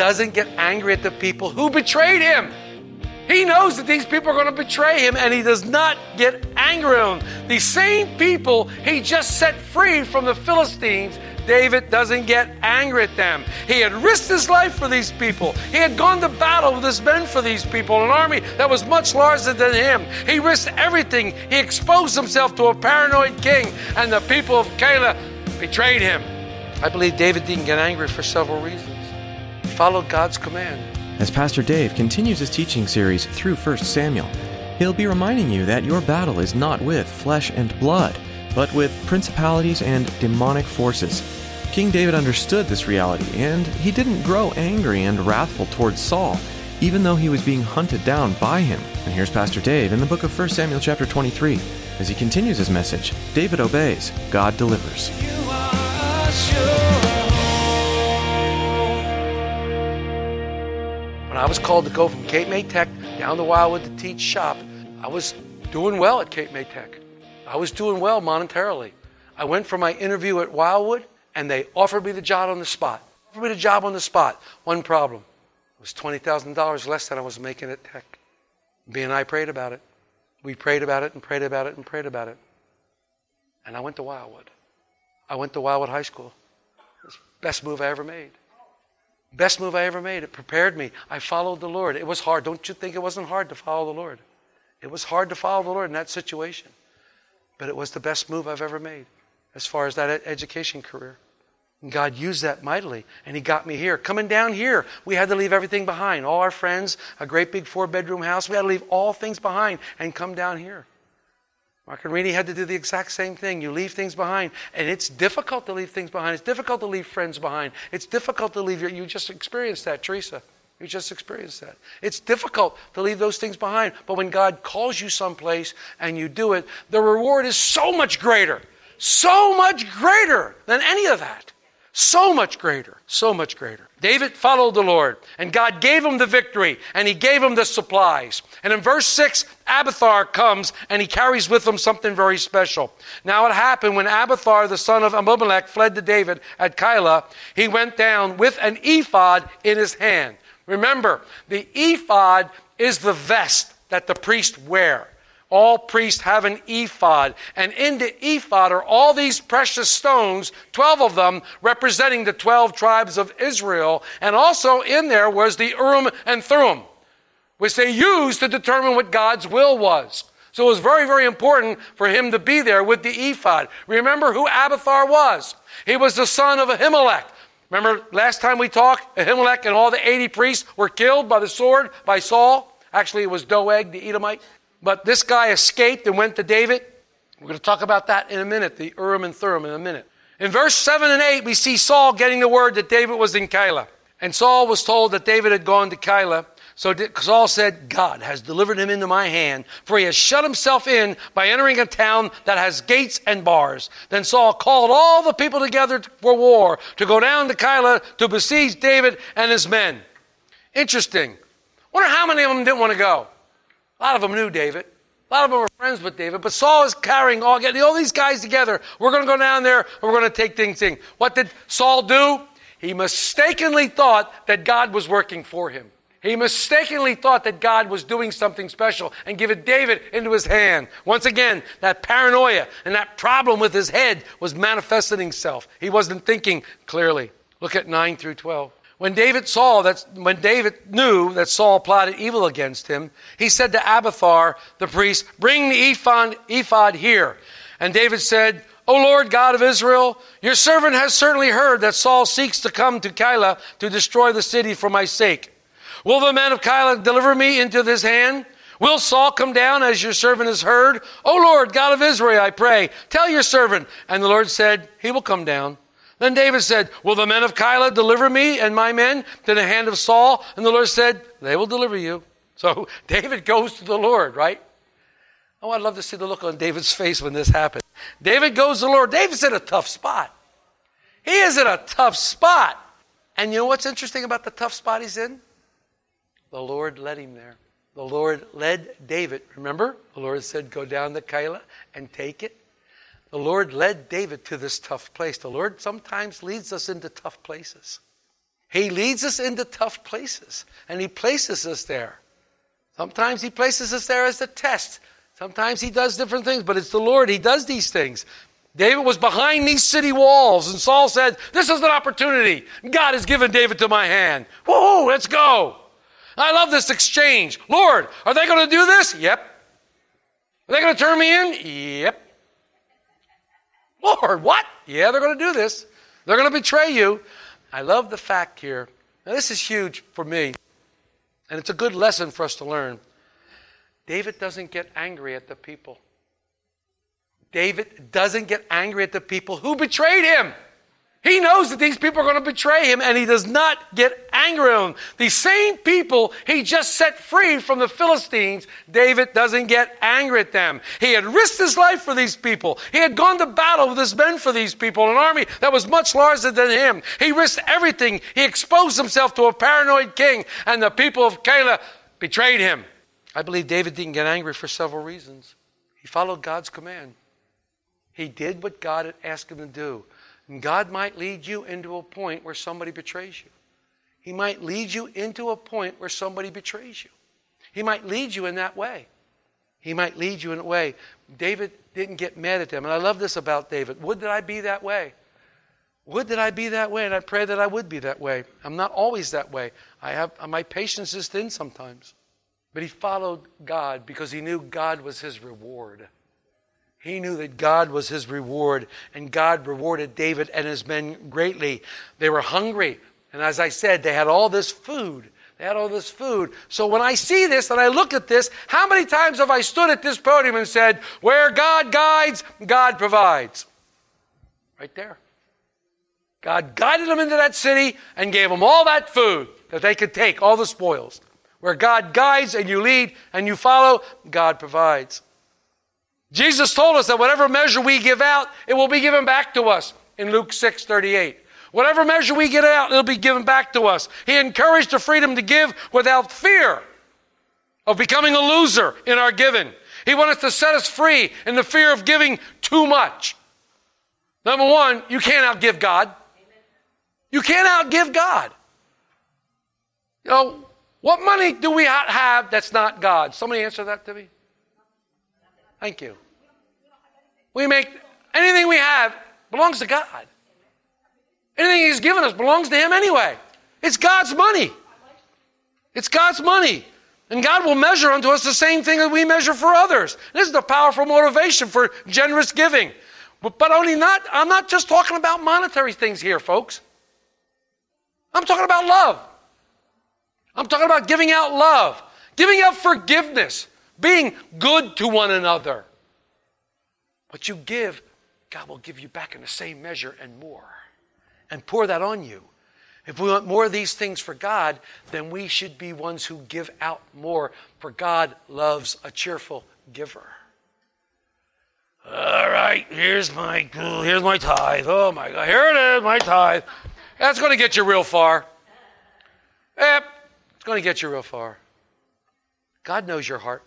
Doesn't get angry at the people who betrayed him. He knows that these people are going to betray him, and he does not get angry at them. The same people he just set free from the Philistines, David doesn't get angry at them. He had risked his life for these people. He had gone to battle with his men for these people, an army that was much larger than him. He risked everything. He exposed himself to a paranoid king, and the people of Keilah betrayed him. I believe David didn't get angry for several reasons. He followed God's command. As Pastor Dave continues his teaching series through 1 Samuel, he'll be reminding you that your battle is not with flesh and blood, but with principalities and demonic forces. King David understood this reality, and he didn't grow angry and wrathful towards Saul, even though he was being hunted down by him. And here's Pastor Dave in the book of 1 Samuel chapter 23. As he continues his message, David obeys, God delivers. I was called to go from Cape May Tech down to Wildwood to teach shop, I was doing well at Cape May Tech. I was doing well monetarily. I went for my interview at Wildwood, and they offered me the job on the spot. Offered me the job on the spot. One problem. It was $20,000 less than I was making at Tech. B and I prayed about it. We prayed about it and prayed about it and prayed about it. And I went to Wildwood. I went to Wildwood High School. It was the best move I ever made. Best move I ever made. It prepared me. I followed the Lord. It was hard. Don't you think it wasn't hard to follow the Lord? It was hard to follow the Lord in that situation. But it was the best move I've ever made as far as that education career. And God used that mightily, and He got me here. Coming down here, we had to leave everything behind. All our friends, a great big four bedroom house. We had to leave all things behind and come down here. Mark and had to do the exact same thing. You leave things behind, and it's difficult to leave things behind. It's difficult to leave friends behind. It's difficult to leave your. You just experienced that, Teresa. You just experienced that. It's difficult to leave those things behind, but when God calls you someplace and you do it, the reward is so much greater, so much greater than any of that. So much greater, so much greater. David followed the Lord, and God gave him the victory, and he gave him the supplies. And in verse 6, Abiathar comes, and he carries with him something very special. Now it happened when Abiathar, the son of Abimelech, fled to David at Keilah, he went down with an ephod in his hand. Remember, the ephod is the vest that the priest wear. All priests have an ephod, and in the ephod are all these precious stones, 12 of them representing the 12 tribes of Israel, and also in there was the Urim and Thummim, which they used to determine what God's will was. So it was very, very important for him to be there with the ephod. Remember who Abiathar was? He was the son of Ahimelech. Remember last time we talked, Ahimelech and all the 80 priests were killed by the sword by Saul. Actually, it was Doeg, the Edomite. But this guy escaped and went to David. We're going to talk about that in a minute, the Urim and Thummim in a minute. In verse 7 and 8, we see Saul getting the word that David was in Keilah. And Saul was told that David had gone to Keilah. So Saul said, God has delivered him into my hand, for he has shut himself in by entering a town that has gates and bars. Then Saul called all the people together for war to go down to Keilah to besiege David and his men. Interesting. Wonder how many of them didn't want to go. A lot of them knew David. A lot of them were friends with David, but Saul is carrying all, getting all these guys together. We're going to go down there and we're going to take things in. What did Saul do? He mistakenly thought that God was working for him. He mistakenly thought that God was doing something special and given David into his hand. Once again, that paranoia and that problem with his head was manifesting itself. He wasn't thinking clearly. Look at 9 through 12. When David saw that, when David knew that Saul plotted evil against him, he said to Abiathar, the priest, Bring the ephod, ephod here. And David said, O Lord God of Israel, your servant has certainly heard that Saul seeks to come to Keilah to destroy the city for my sake. Will the men of Keilah deliver me into his hand? Will Saul come down as your servant has heard? O Lord, God of Israel, I pray, tell your servant. And the Lord said, He will come down. Then David said, Will the men of Keilah deliver me and my men to the hand of Saul? And the Lord said, They will deliver you. So David goes to the Lord, right? Oh, I'd love to see the look on David's face when this happened. David goes to the Lord. David's in a tough spot. He is in a tough spot. And you know what's interesting about the tough spot he's in? The Lord led him there. The Lord led David. Remember? The Lord said, Go down to Keilah and take it. The Lord led David to this tough place. The Lord sometimes leads us into tough places. He leads us into tough places and He places us there. Sometimes He places us there as a test. Sometimes He does different things, but it's the Lord. He does these things. David was behind these city walls, and Saul said, This is an opportunity. God has given David to my hand. Whoa, let's go. I love this exchange. Lord, are they going to do this? Yep. Are they going to turn me in? Yep. Lord, what? Yeah, they're going to do this. They're going to betray you. I love the fact here. Now, this is huge for me, and it's a good lesson for us to learn. David doesn't get angry at the people. David doesn't get angry at the people who betrayed him. He knows that these people are going to betray him and he does not get angry at them. These same people he just set free from the Philistines, David doesn't get angry at them. He had risked his life for these people. He had gone to battle with his men for these people, an army that was much larger than him. He risked everything. He exposed himself to a paranoid king and the people of Keilah betrayed him. I believe David didn't get angry for several reasons. He followed God's command. He did what God had asked him to do. And God might lead you into a point where somebody betrays you. He might lead you into a point where somebody betrays you. He might lead you in that way. He might lead you in a way. David didn't get mad at them. And I love this about David. Would that I be that way? Would that I be that way? And I pray that I would be that way. I'm not always that way. I have my patience is thin sometimes. But he followed God because he knew God was his reward. He knew that God was his reward, and God rewarded David and his men greatly. They were hungry, and as I said, they had all this food. They had all this food. So when I see this and I look at this, how many times have I stood at this podium and said, Where God guides, God provides? Right there. God guided them into that city and gave them all that food that they could take, all the spoils. Where God guides and you lead and you follow, God provides. Jesus told us that whatever measure we give out, it will be given back to us in Luke 6 38. Whatever measure we get out, it'll be given back to us. He encouraged the freedom to give without fear of becoming a loser in our giving. He wanted to set us free in the fear of giving too much. Number one, you can't outgive God. You can't outgive God. You know, what money do we have that's not God? Somebody answer that to me. Thank you. We make anything we have belongs to God. Anything He's given us belongs to Him anyway. It's God's money. It's God's money. And God will measure unto us the same thing that we measure for others. This is the powerful motivation for generous giving. But, but only not, I'm not just talking about monetary things here, folks. I'm talking about love. I'm talking about giving out love, giving out forgiveness, being good to one another. What you give, God will give you back in the same measure and more, and pour that on you. If we want more of these things for God, then we should be ones who give out more, for God loves a cheerful giver. All right, here's my here's my tithe. Oh my God, here it is, my tithe. That's going to get you real far. Yep, it's going to get you real far. God knows your heart.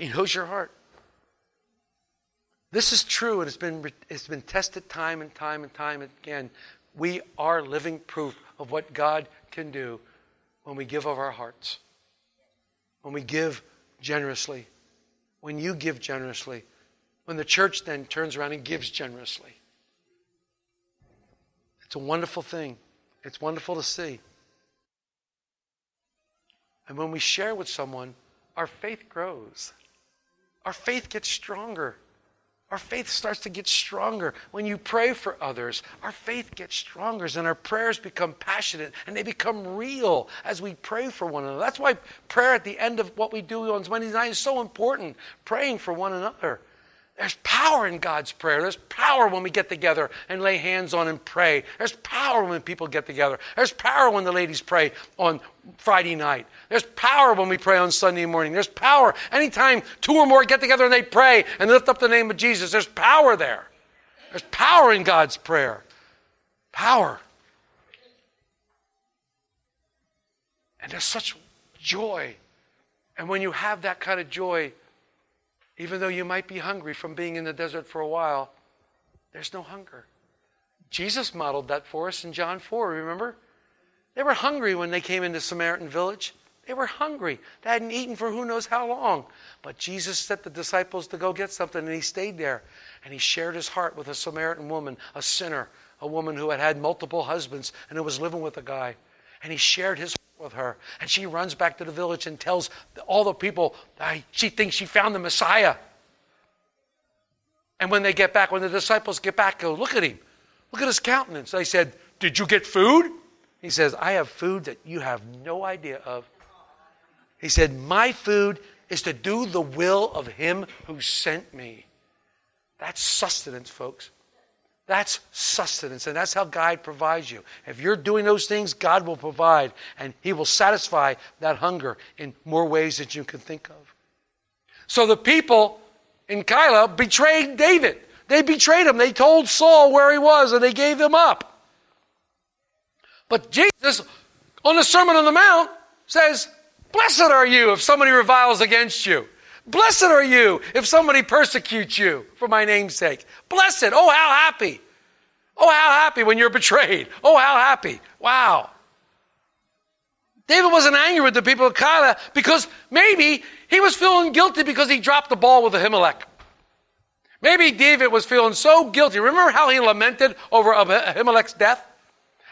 He knows your heart. This is true, and it's been, it's been tested time and time and time again. We are living proof of what God can do when we give of our hearts, when we give generously, when you give generously, when the church then turns around and gives generously. It's a wonderful thing. It's wonderful to see. And when we share with someone, our faith grows. Our faith gets stronger. Our faith starts to get stronger. When you pray for others, our faith gets stronger and our prayers become passionate and they become real as we pray for one another. That's why prayer at the end of what we do on Wednesday night is so important. Praying for one another. There's power in God's prayer. There's power when we get together and lay hands on and pray. There's power when people get together. There's power when the ladies pray on Friday night. There's power when we pray on Sunday morning. There's power anytime two or more get together and they pray and lift up the name of Jesus. There's power there. There's power in God's prayer. Power. And there's such joy. And when you have that kind of joy, even though you might be hungry from being in the desert for a while, there's no hunger. Jesus modeled that for us in John 4, remember? They were hungry when they came into Samaritan village. They were hungry. They hadn't eaten for who knows how long. But Jesus sent the disciples to go get something, and he stayed there. And he shared his heart with a Samaritan woman, a sinner, a woman who had had multiple husbands and who was living with a guy. And he shared his with her. And she runs back to the village and tells all the people she thinks she found the Messiah. And when they get back, when the disciples get back, go, look at him. Look at his countenance. They said, Did you get food? He says, I have food that you have no idea of. He said, My food is to do the will of him who sent me. That's sustenance, folks. That's sustenance, and that's how God provides you. If you're doing those things, God will provide, and He will satisfy that hunger in more ways than you can think of. So the people in Keilah betrayed David. They betrayed him. They told Saul where he was, and they gave him up. But Jesus, on the Sermon on the Mount, says, Blessed are you if somebody reviles against you. Blessed are you if somebody persecutes you for my name's sake. Blessed. Oh, how happy. Oh, how happy when you're betrayed. Oh, how happy. Wow. David wasn't angry with the people of Keilah because maybe he was feeling guilty because he dropped the ball with Ahimelech. Maybe David was feeling so guilty. Remember how he lamented over Ahimelech's death?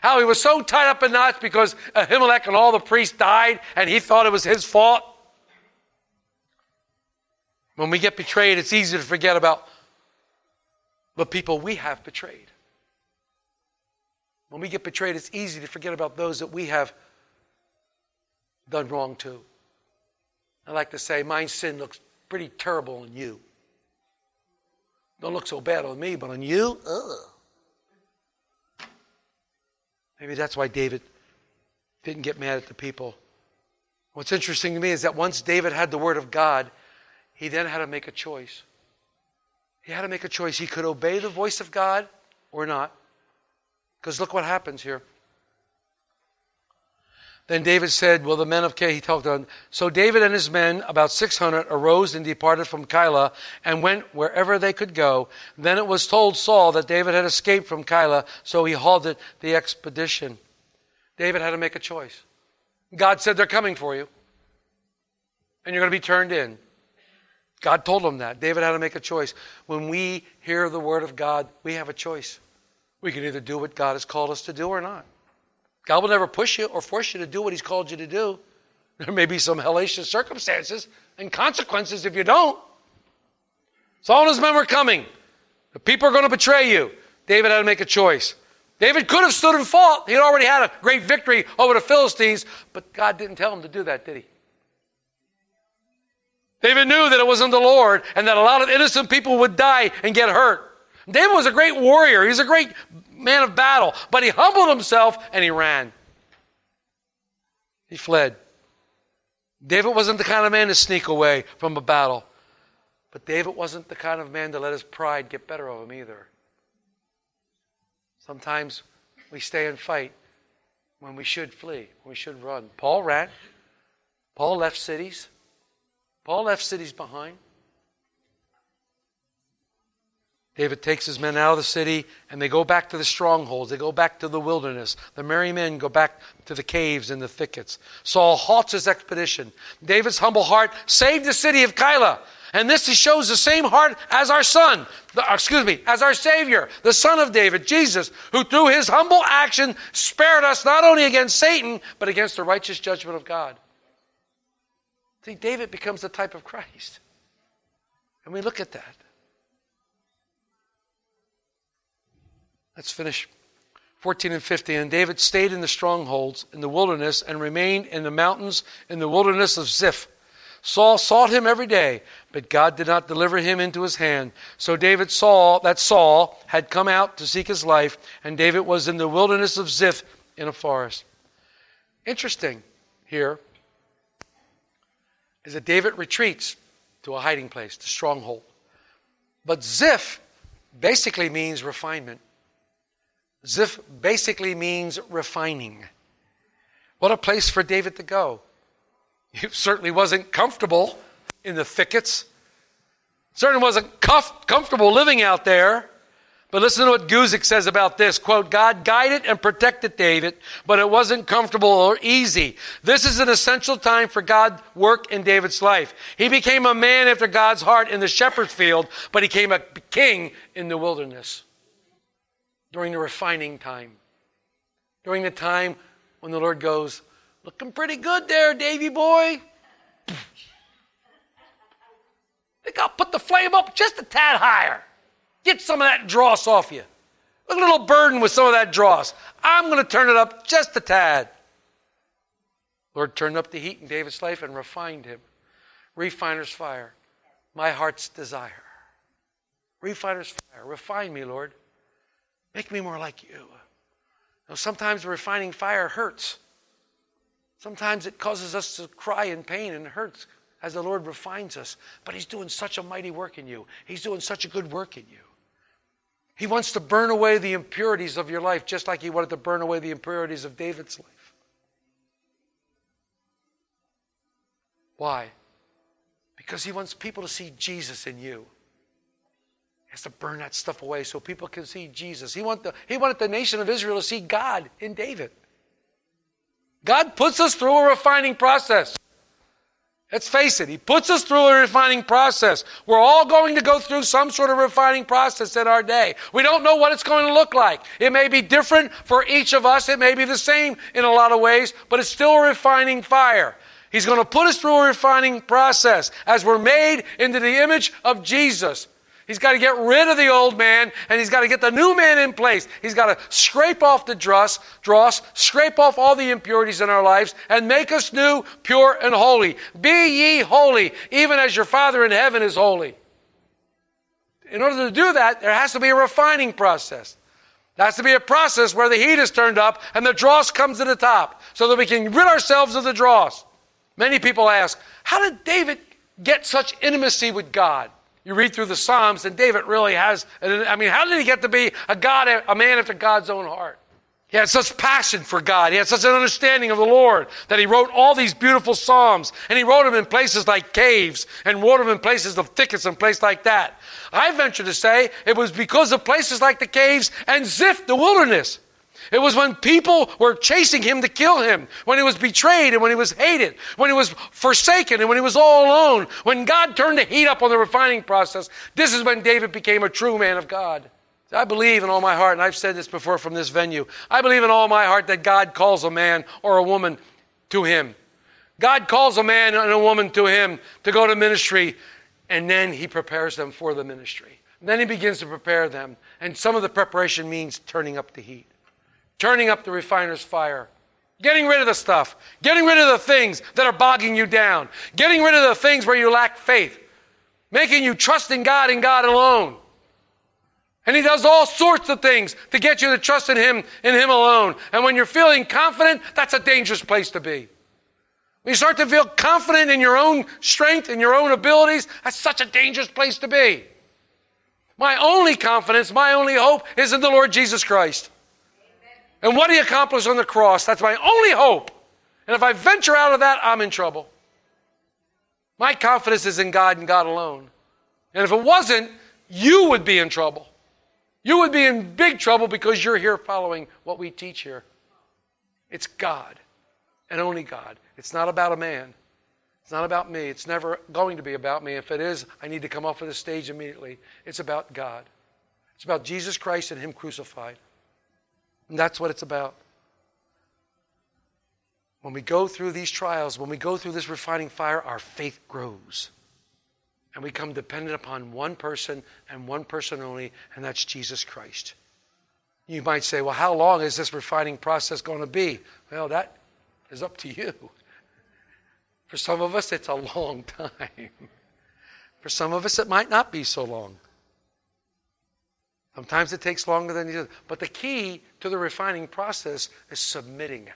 How he was so tied up in knots because Ahimelech and all the priests died and he thought it was his fault? When we get betrayed, it's easy to forget about the people we have betrayed. When we get betrayed, it's easy to forget about those that we have done wrong to. I like to say, my sin looks pretty terrible on you. Don't look so bad on me, but on you, ugh. Maybe that's why David didn't get mad at the people. What's interesting to me is that once David had the word of God, he then had to make a choice. He had to make a choice. He could obey the voice of God or not. Because look what happens here. Then David said, Well, the men of Keilah, he talked on. So David and his men, about 600, arose and departed from Keilah and went wherever they could go. Then it was told Saul that David had escaped from Keilah, so he halted the expedition. David had to make a choice. God said, They're coming for you, and you're going to be turned in. God told him that. David had to make a choice. When we hear the word of God, we have a choice. We can either do what God has called us to do or not. God will never push you or force you to do what He's called you to do. There may be some hellacious circumstances and consequences if you don't. Saul and his men were coming. The people are going to betray you. David had to make a choice. David could have stood and fought. He had already had a great victory over the Philistines, but God didn't tell him to do that, did he? David knew that it wasn't the Lord and that a lot of innocent people would die and get hurt. David was a great warrior. He was a great man of battle, but he humbled himself and he ran. He fled. David wasn't the kind of man to sneak away from a battle, but David wasn't the kind of man to let his pride get better of him either. Sometimes we stay and fight when we should flee, when we should run. Paul ran. Paul left cities. Paul left cities behind. David takes his men out of the city and they go back to the strongholds. They go back to the wilderness. The merry men go back to the caves and the thickets. Saul halts his expedition. David's humble heart saved the city of Keilah. And this shows the same heart as our son, the, uh, excuse me, as our Savior, the Son of David, Jesus, who through his humble action spared us not only against Satan, but against the righteous judgment of God. See, David becomes the type of Christ. And we look at that. Let's finish 14 and 15. And David stayed in the strongholds in the wilderness and remained in the mountains in the wilderness of Ziph. Saul sought him every day, but God did not deliver him into his hand. So David saw that Saul had come out to seek his life, and David was in the wilderness of Ziph in a forest. Interesting here is that David retreats to a hiding place, to stronghold. But Ziph basically means refinement. Ziph basically means refining. What a place for David to go. He certainly wasn't comfortable in the thickets. Certainly wasn't comfortable living out there. But listen to what Guzik says about this. Quote, God guided and protected David, but it wasn't comfortable or easy. This is an essential time for God work in David's life. He became a man after God's heart in the shepherd's field, but he became a king in the wilderness during the refining time. During the time when the Lord goes, looking pretty good there, Davy boy. Think I'll put the flame up just a tad higher. Get some of that dross off you. A little burden with some of that dross. I'm going to turn it up just a tad. Lord turned up the heat in David's life and refined him. Refiner's fire, my heart's desire. Refiner's fire, refine me, Lord. Make me more like you. know, sometimes the refining fire hurts. Sometimes it causes us to cry in pain and hurts as the Lord refines us. But He's doing such a mighty work in you, He's doing such a good work in you. He wants to burn away the impurities of your life, just like He wanted to burn away the impurities of David's life. Why? Because He wants people to see Jesus in you. He has to burn that stuff away so people can see Jesus. He, want the, he wanted the nation of Israel to see God in David. God puts us through a refining process. Let's face it, He puts us through a refining process. We're all going to go through some sort of refining process in our day. We don't know what it's going to look like. It may be different for each of us, it may be the same in a lot of ways, but it's still a refining fire. He's going to put us through a refining process as we're made into the image of Jesus. He's got to get rid of the old man and he's got to get the new man in place. He's got to scrape off the dross, dross, scrape off all the impurities in our lives and make us new, pure, and holy. Be ye holy, even as your Father in heaven is holy. In order to do that, there has to be a refining process. There has to be a process where the heat is turned up and the dross comes to the top so that we can rid ourselves of the dross. Many people ask, how did David get such intimacy with God? You read through the Psalms, and David really has. I mean, how did he get to be a God, a man after God's own heart? He had such passion for God. He had such an understanding of the Lord that he wrote all these beautiful Psalms. And he wrote them in places like caves and wrote them in places of thickets and places like that. I venture to say it was because of places like the caves and Ziph, the wilderness. It was when people were chasing him to kill him, when he was betrayed and when he was hated, when he was forsaken and when he was all alone, when God turned the heat up on the refining process. This is when David became a true man of God. I believe in all my heart, and I've said this before from this venue, I believe in all my heart that God calls a man or a woman to him. God calls a man and a woman to him to go to ministry, and then he prepares them for the ministry. And then he begins to prepare them, and some of the preparation means turning up the heat turning up the refiner's fire, getting rid of the stuff, getting rid of the things that are bogging you down, getting rid of the things where you lack faith, making you trust in God and God alone. And he does all sorts of things to get you to trust in him in him alone. And when you're feeling confident, that's a dangerous place to be. When you start to feel confident in your own strength and your own abilities, that's such a dangerous place to be. My only confidence, my only hope is in the Lord Jesus Christ. And what he accomplished on the cross, that's my only hope. And if I venture out of that, I'm in trouble. My confidence is in God and God alone. And if it wasn't, you would be in trouble. You would be in big trouble because you're here following what we teach here. It's God and only God. It's not about a man. It's not about me. It's never going to be about me. If it is, I need to come off of the stage immediately. It's about God. It's about Jesus Christ and Him crucified. And that's what it's about. When we go through these trials, when we go through this refining fire, our faith grows. And we come dependent upon one person and one person only, and that's Jesus Christ. You might say, well, how long is this refining process going to be? Well, that is up to you. For some of us, it's a long time. For some of us, it might not be so long. Sometimes it takes longer than you. Do. But the key to the refining process is submitting.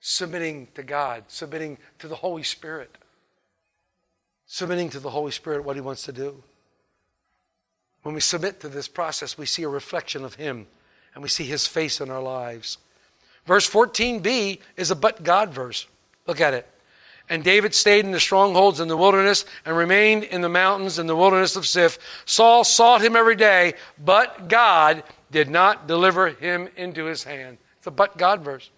Submitting to God, submitting to the Holy Spirit. Submitting to the Holy Spirit what He wants to do. When we submit to this process, we see a reflection of Him and we see His face in our lives. Verse 14b is a but God verse. Look at it. And David stayed in the strongholds in the wilderness and remained in the mountains in the wilderness of Ziph. Saul sought him every day, but God did not deliver him into his hand. It's a but God verse.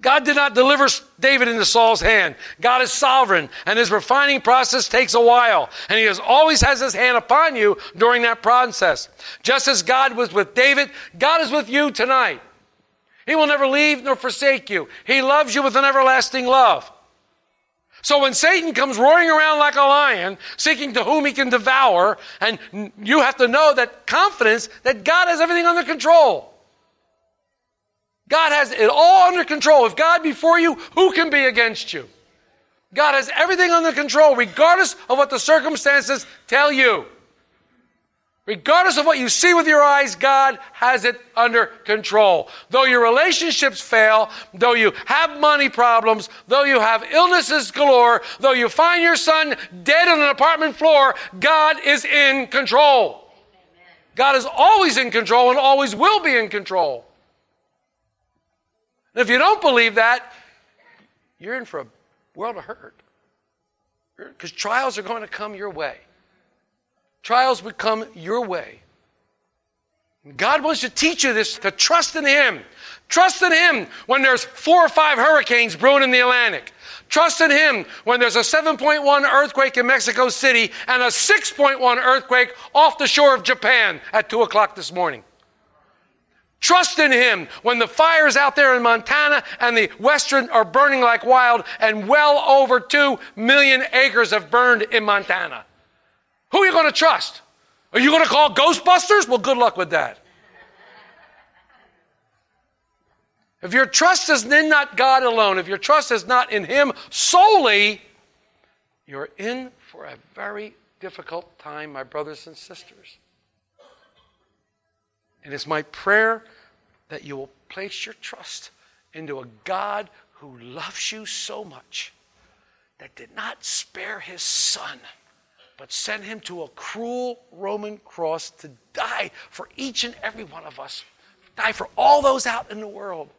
God did not deliver David into Saul's hand. God is sovereign, and his refining process takes a while. And he has, always has his hand upon you during that process. Just as God was with David, God is with you tonight. He will never leave nor forsake you. He loves you with an everlasting love. So when Satan comes roaring around like a lion, seeking to whom he can devour, and you have to know that confidence that God has everything under control. God has it all under control. If God be for you, who can be against you? God has everything under control, regardless of what the circumstances tell you. Regardless of what you see with your eyes, God has it under control. Though your relationships fail, though you have money problems, though you have illnesses galore, though you find your son dead on an apartment floor, God is in control. God is always in control and always will be in control. And if you don't believe that, you're in for a world of hurt. Because trials are going to come your way. Trials would come your way. God wants to teach you this to trust in Him. Trust in Him when there's four or five hurricanes brewing in the Atlantic. Trust in Him when there's a 7.1 earthquake in Mexico City and a 6.1 earthquake off the shore of Japan at 2 o'clock this morning. Trust in Him when the fires out there in Montana and the western are burning like wild and well over 2 million acres have burned in Montana. Who are you going to trust? Are you going to call Ghostbusters? Well, good luck with that. If your trust is in not God alone, if your trust is not in Him solely, you're in for a very difficult time, my brothers and sisters. And it's my prayer that you will place your trust into a God who loves you so much that did not spare His Son but sent him to a cruel Roman cross to die for each and every one of us, die for all those out in the world.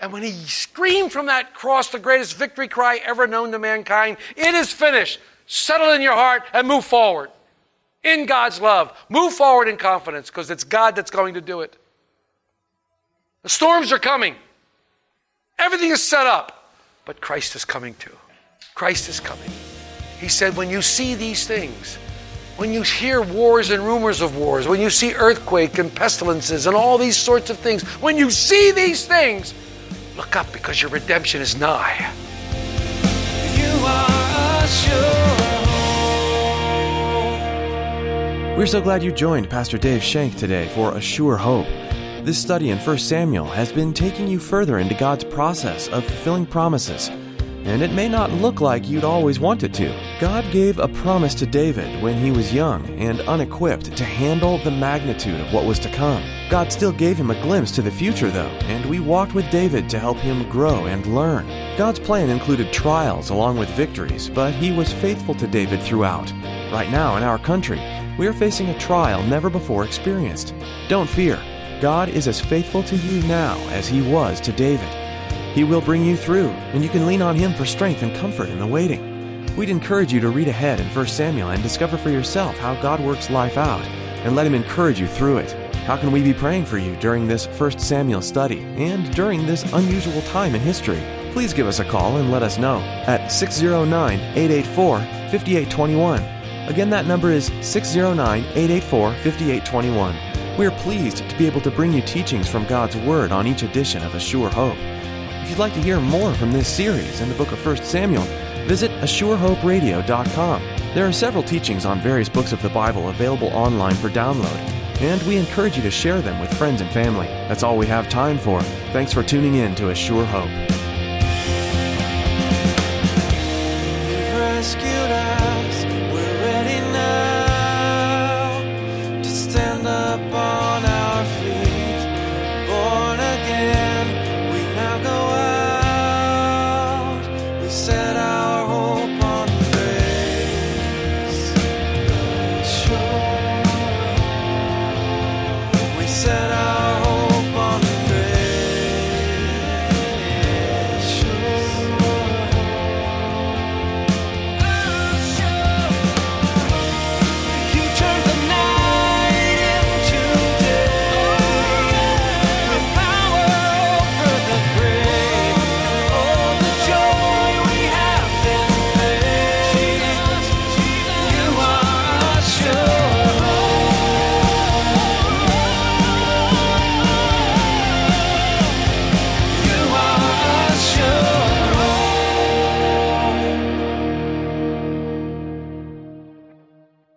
And when he screamed from that cross the greatest victory cry ever known to mankind, it is finished. Settle in your heart and move forward in God's love. Move forward in confidence because it's God that's going to do it. The storms are coming. Everything is set up, but Christ is coming too. Christ is coming. He said, when you see these things, when you hear wars and rumors of wars, when you see earthquake and pestilences and all these sorts of things, when you see these things, look up because your redemption is nigh. You are. We're so glad you joined Pastor Dave Shank today for A Sure Hope. This study in 1 Samuel has been taking you further into God's process of fulfilling promises and it may not look like you'd always wanted to. God gave a promise to David when he was young and unequipped to handle the magnitude of what was to come. God still gave him a glimpse to the future, though, and we walked with David to help him grow and learn. God's plan included trials along with victories, but he was faithful to David throughout. Right now, in our country, we are facing a trial never before experienced. Don't fear. God is as faithful to you now as he was to David. He will bring you through, and you can lean on Him for strength and comfort in the waiting. We'd encourage you to read ahead in 1 Samuel and discover for yourself how God works life out, and let Him encourage you through it. How can we be praying for you during this 1 Samuel study and during this unusual time in history? Please give us a call and let us know at 609 884 5821. Again, that number is 609 884 5821. We are pleased to be able to bring you teachings from God's Word on each edition of A Sure Hope. If you'd like to hear more from this series in the book of 1 Samuel, visit ASureHopeRadio.com. There are several teachings on various books of the Bible available online for download. and we encourage you to share them with friends and family. That's all we have time for. Thanks for tuning in to A Sure Hope.